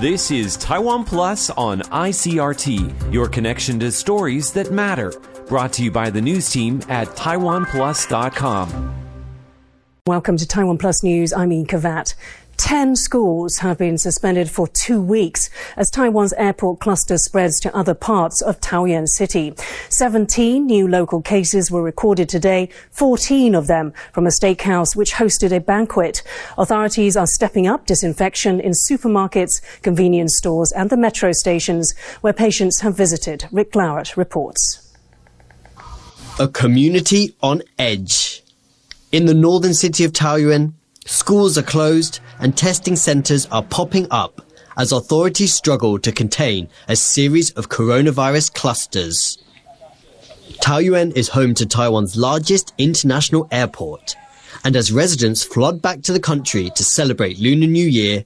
This is Taiwan Plus on ICRT, your connection to stories that matter. Brought to you by the news team at taiwanplus.com. Welcome to Taiwan Plus News. I'm Ian Kavat. Ten schools have been suspended for two weeks as Taiwan's airport cluster spreads to other parts of Taoyuan City. 17 new local cases were recorded today, 14 of them from a steakhouse which hosted a banquet. Authorities are stepping up disinfection in supermarkets, convenience stores and the metro stations where patients have visited. Rick Glowert reports. A community on edge. In the northern city of Taoyuan, schools are closed and testing centres are popping up as authorities struggle to contain a series of coronavirus clusters. Taoyuan is home to Taiwan's largest international airport, and as residents flood back to the country to celebrate Lunar New Year,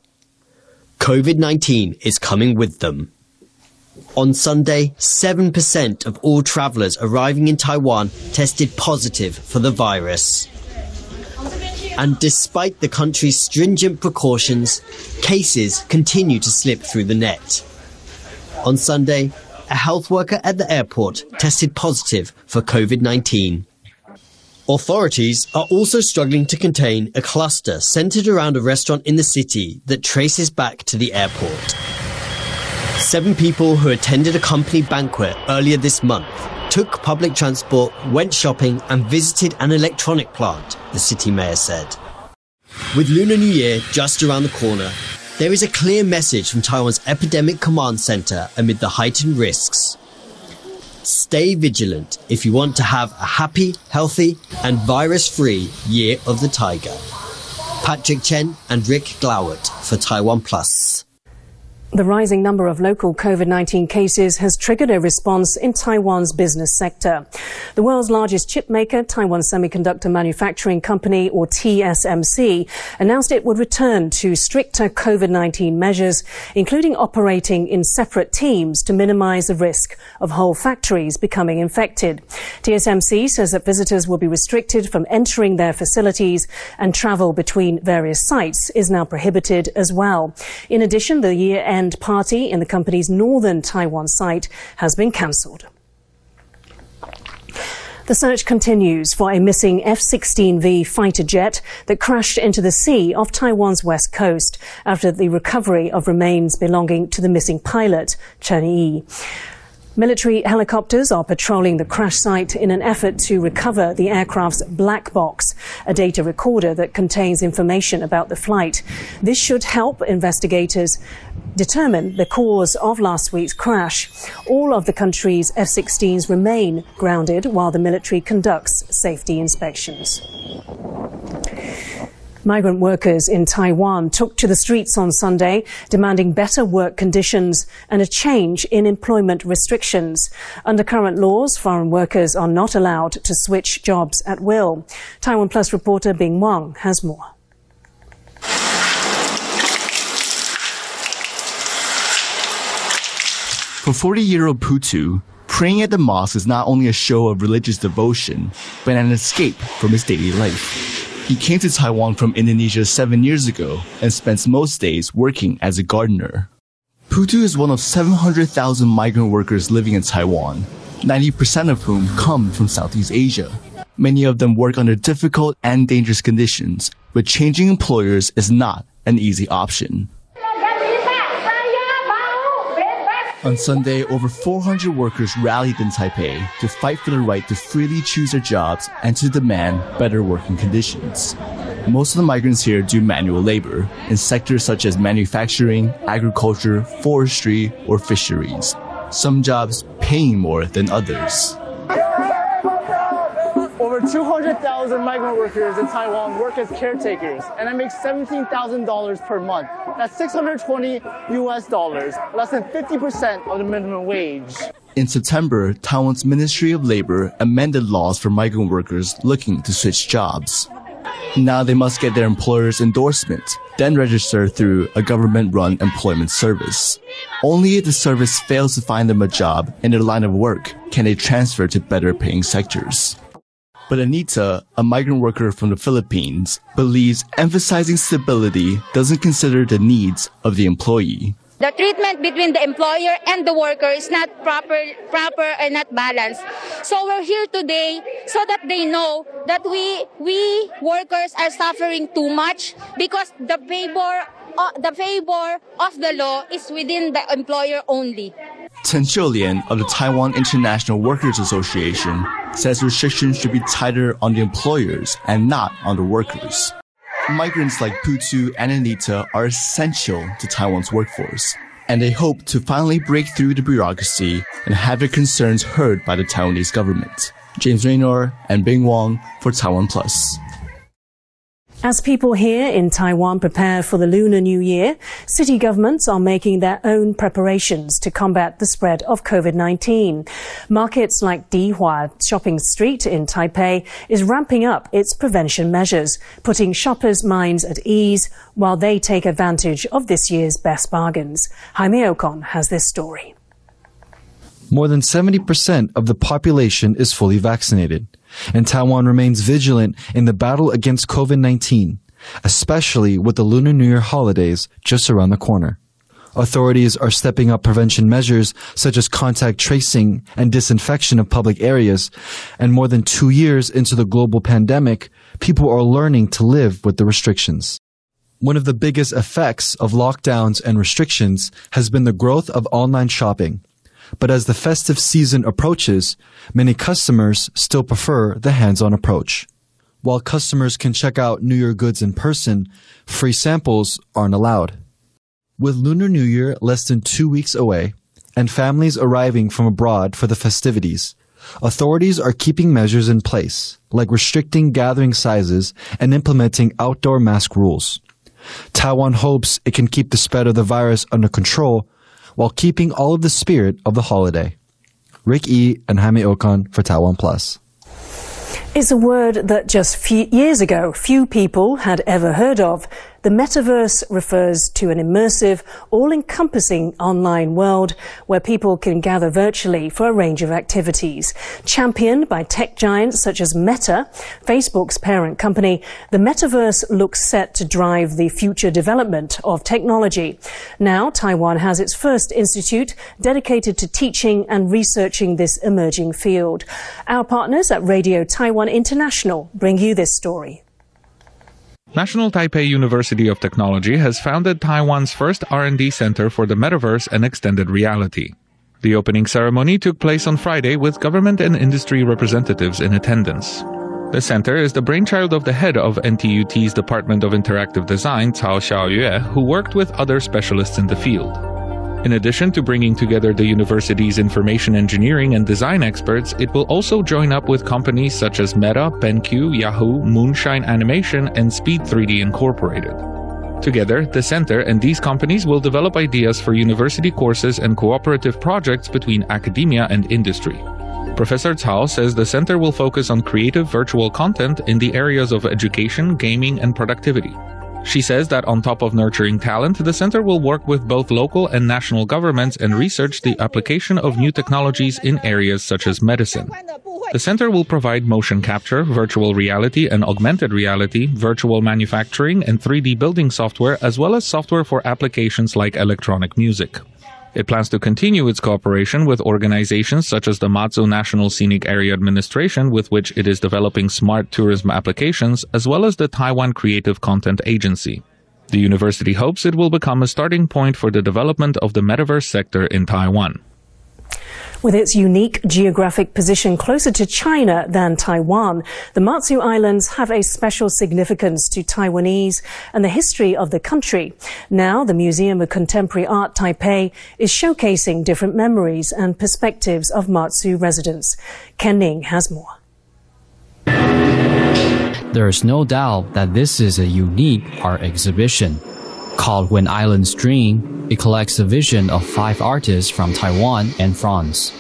COVID-19 is coming with them. On Sunday, 7% of all travellers arriving in Taiwan tested positive for the virus. And despite the country's stringent precautions, cases continue to slip through the net. On Sunday, a health worker at the airport tested positive for COVID-19. Authorities are also struggling to contain a cluster centered around a restaurant in the city that traces back to the airport. Seven people who attended a company banquet earlier this month took public transport, went shopping, and visited an electronic plant, the city mayor said. With Lunar New Year just around the corner, there is a clear message from Taiwan's Epidemic Command Center amid the heightened risks. Stay vigilant if you want to have a happy, healthy, and virus free Year of the Tiger. Patrick Chen and Rick Glowert for Taiwan Plus. The rising number of local COVID-19 cases has triggered a response in Taiwan's business sector. The world's largest chip maker, Taiwan Semiconductor Manufacturing Company, or TSMC, announced it would return to stricter COVID-19 measures, including operating in separate teams to minimize the risk of whole factories becoming infected. TSMC says that visitors will be restricted from entering their facilities and travel between various sites is now prohibited as well. In addition, the party in the company's northern Taiwan site has been cancelled. The search continues for a missing F-16V fighter jet that crashed into the sea off Taiwan's west coast after the recovery of remains belonging to the missing pilot, Chen Yi. Military helicopters are patrolling the crash site in an effort to recover the aircraft's black box, a data recorder that contains information about the flight. This should help investigators determine the cause of last week's crash. All of the country's F 16s remain grounded while the military conducts safety inspections. Migrant workers in Taiwan took to the streets on Sunday, demanding better work conditions and a change in employment restrictions. Under current laws, foreign workers are not allowed to switch jobs at will. Taiwan Plus reporter Bing Wang has more. For 40 year old Putu, praying at the mosque is not only a show of religious devotion, but an escape from his daily life. He came to Taiwan from Indonesia seven years ago and spends most days working as a gardener. Putu is one of 700,000 migrant workers living in Taiwan, 90% of whom come from Southeast Asia. Many of them work under difficult and dangerous conditions, but changing employers is not an easy option. On Sunday, over 400 workers rallied in Taipei to fight for the right to freely choose their jobs and to demand better working conditions. Most of the migrants here do manual labor in sectors such as manufacturing, agriculture, forestry, or fisheries. Some jobs paying more than others. Over 200,000 migrant workers in Taiwan work as caretakers, and I make $17,000 per month. That's 620 US dollars, less than 50% of the minimum wage. In September, Taiwan's Ministry of Labor amended laws for migrant workers looking to switch jobs. Now they must get their employer's endorsement, then register through a government-run employment service. Only if the service fails to find them a job in their line of work can they transfer to better paying sectors. But Anita, a migrant worker from the Philippines, believes emphasizing stability doesn't consider the needs of the employee. the treatment between the employer and the worker is not proper, proper and not balanced. So we're here today so that they know that we, we workers are suffering too much because the favor, uh, the favor of the law is within the employer only. Chen Xiulian of the Taiwan International Workers Association says restrictions should be tighter on the employers and not on the workers. Migrants like Putu and Anita are essential to Taiwan's workforce, and they hope to finally break through the bureaucracy and have their concerns heard by the Taiwanese government. James Raynor and Bing Wong for Taiwan Plus. As people here in Taiwan prepare for the Lunar New Year, city governments are making their own preparations to combat the spread of COVID-19. Markets like Dihua Shopping Street in Taipei is ramping up its prevention measures, putting shoppers' minds at ease while they take advantage of this year's best bargains. Jaime Ocon has this story. More than 70% of the population is fully vaccinated and Taiwan remains vigilant in the battle against COVID-19, especially with the Lunar New Year holidays just around the corner. Authorities are stepping up prevention measures such as contact tracing and disinfection of public areas. And more than two years into the global pandemic, people are learning to live with the restrictions. One of the biggest effects of lockdowns and restrictions has been the growth of online shopping. But as the festive season approaches, many customers still prefer the hands-on approach. While customers can check out New Year goods in person, free samples aren't allowed. With Lunar New Year less than two weeks away, and families arriving from abroad for the festivities, authorities are keeping measures in place, like restricting gathering sizes and implementing outdoor mask rules. Taiwan hopes it can keep the spread of the virus under control while keeping all of the spirit of the holiday. Rick E. and Jaime Ocon for Taiwan Plus. It's a word that just few years ago few people had ever heard of. The metaverse refers to an immersive, all-encompassing online world where people can gather virtually for a range of activities. Championed by tech giants such as Meta, Facebook's parent company, the metaverse looks set to drive the future development of technology. Now, Taiwan has its first institute dedicated to teaching and researching this emerging field. Our partners at Radio Taiwan International bring you this story. National Taipei University of Technology has founded Taiwan's first R&D center for the metaverse and extended reality. The opening ceremony took place on Friday with government and industry representatives in attendance. The center is the brainchild of the head of NTUT's Department of Interactive Design, Cao Xiaoyue, who worked with other specialists in the field. In addition to bringing together the university's information engineering and design experts, it will also join up with companies such as Meta, BenQ, Yahoo, Moonshine Animation, and Speed 3D Incorporated. Together, the center and these companies will develop ideas for university courses and cooperative projects between academia and industry. Professor Cao says the center will focus on creative virtual content in the areas of education, gaming, and productivity. She says that on top of nurturing talent, the center will work with both local and national governments and research the application of new technologies in areas such as medicine. The center will provide motion capture, virtual reality and augmented reality, virtual manufacturing, and 3D building software, as well as software for applications like electronic music. It plans to continue its cooperation with organizations such as the Matsu National Scenic Area Administration, with which it is developing smart tourism applications, as well as the Taiwan Creative Content Agency. The university hopes it will become a starting point for the development of the metaverse sector in Taiwan. With its unique geographic position closer to China than Taiwan, the Matsu Islands have a special significance to Taiwanese and the history of the country. Now, the Museum of Contemporary Art Taipei is showcasing different memories and perspectives of Matsu residents. Ken Ning has more. There is no doubt that this is a unique art exhibition. Called When Islands Dream, it collects the vision of five artists from Taiwan and France.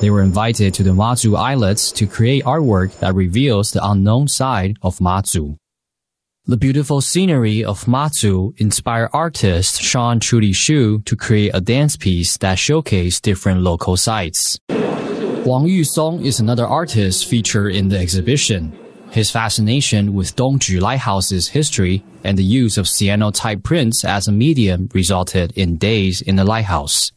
They were invited to the Matsu Islets to create artwork that reveals the unknown side of Matsu. The beautiful scenery of Matsu inspired artist Sean Trudy Shu to create a dance piece that showcased different local sites. Wang Yusong is another artist featured in the exhibition. His fascination with Dongju Lighthouse's history and the use of cyanotype prints as a medium resulted in days in the lighthouse.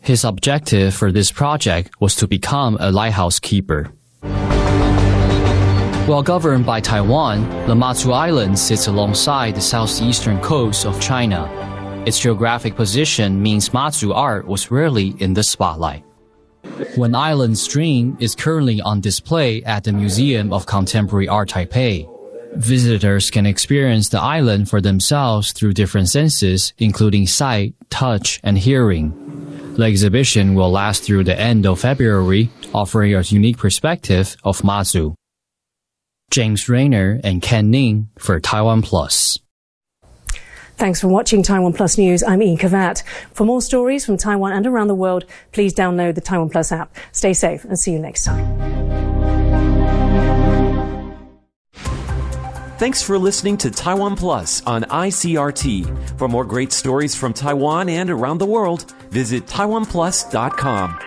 His objective for this project was to become a lighthouse keeper. While governed by Taiwan, the Matsu Island sits alongside the southeastern coast of China. Its geographic position means Matsu art was rarely in the spotlight. When Island Dream is currently on display at the Museum of Contemporary Art Taipei. Visitors can experience the island for themselves through different senses, including sight, touch, and hearing. The exhibition will last through the end of February, offering a unique perspective of Matsu. James Rayner and Ken Ning for Taiwan Plus. Thanks for watching Taiwan Plus News. I'm Ian Kavat. For more stories from Taiwan and around the world, please download the Taiwan Plus app. Stay safe and see you next time. Thanks for listening to Taiwan Plus on ICRT. For more great stories from Taiwan and around the world, visit taiwanplus.com.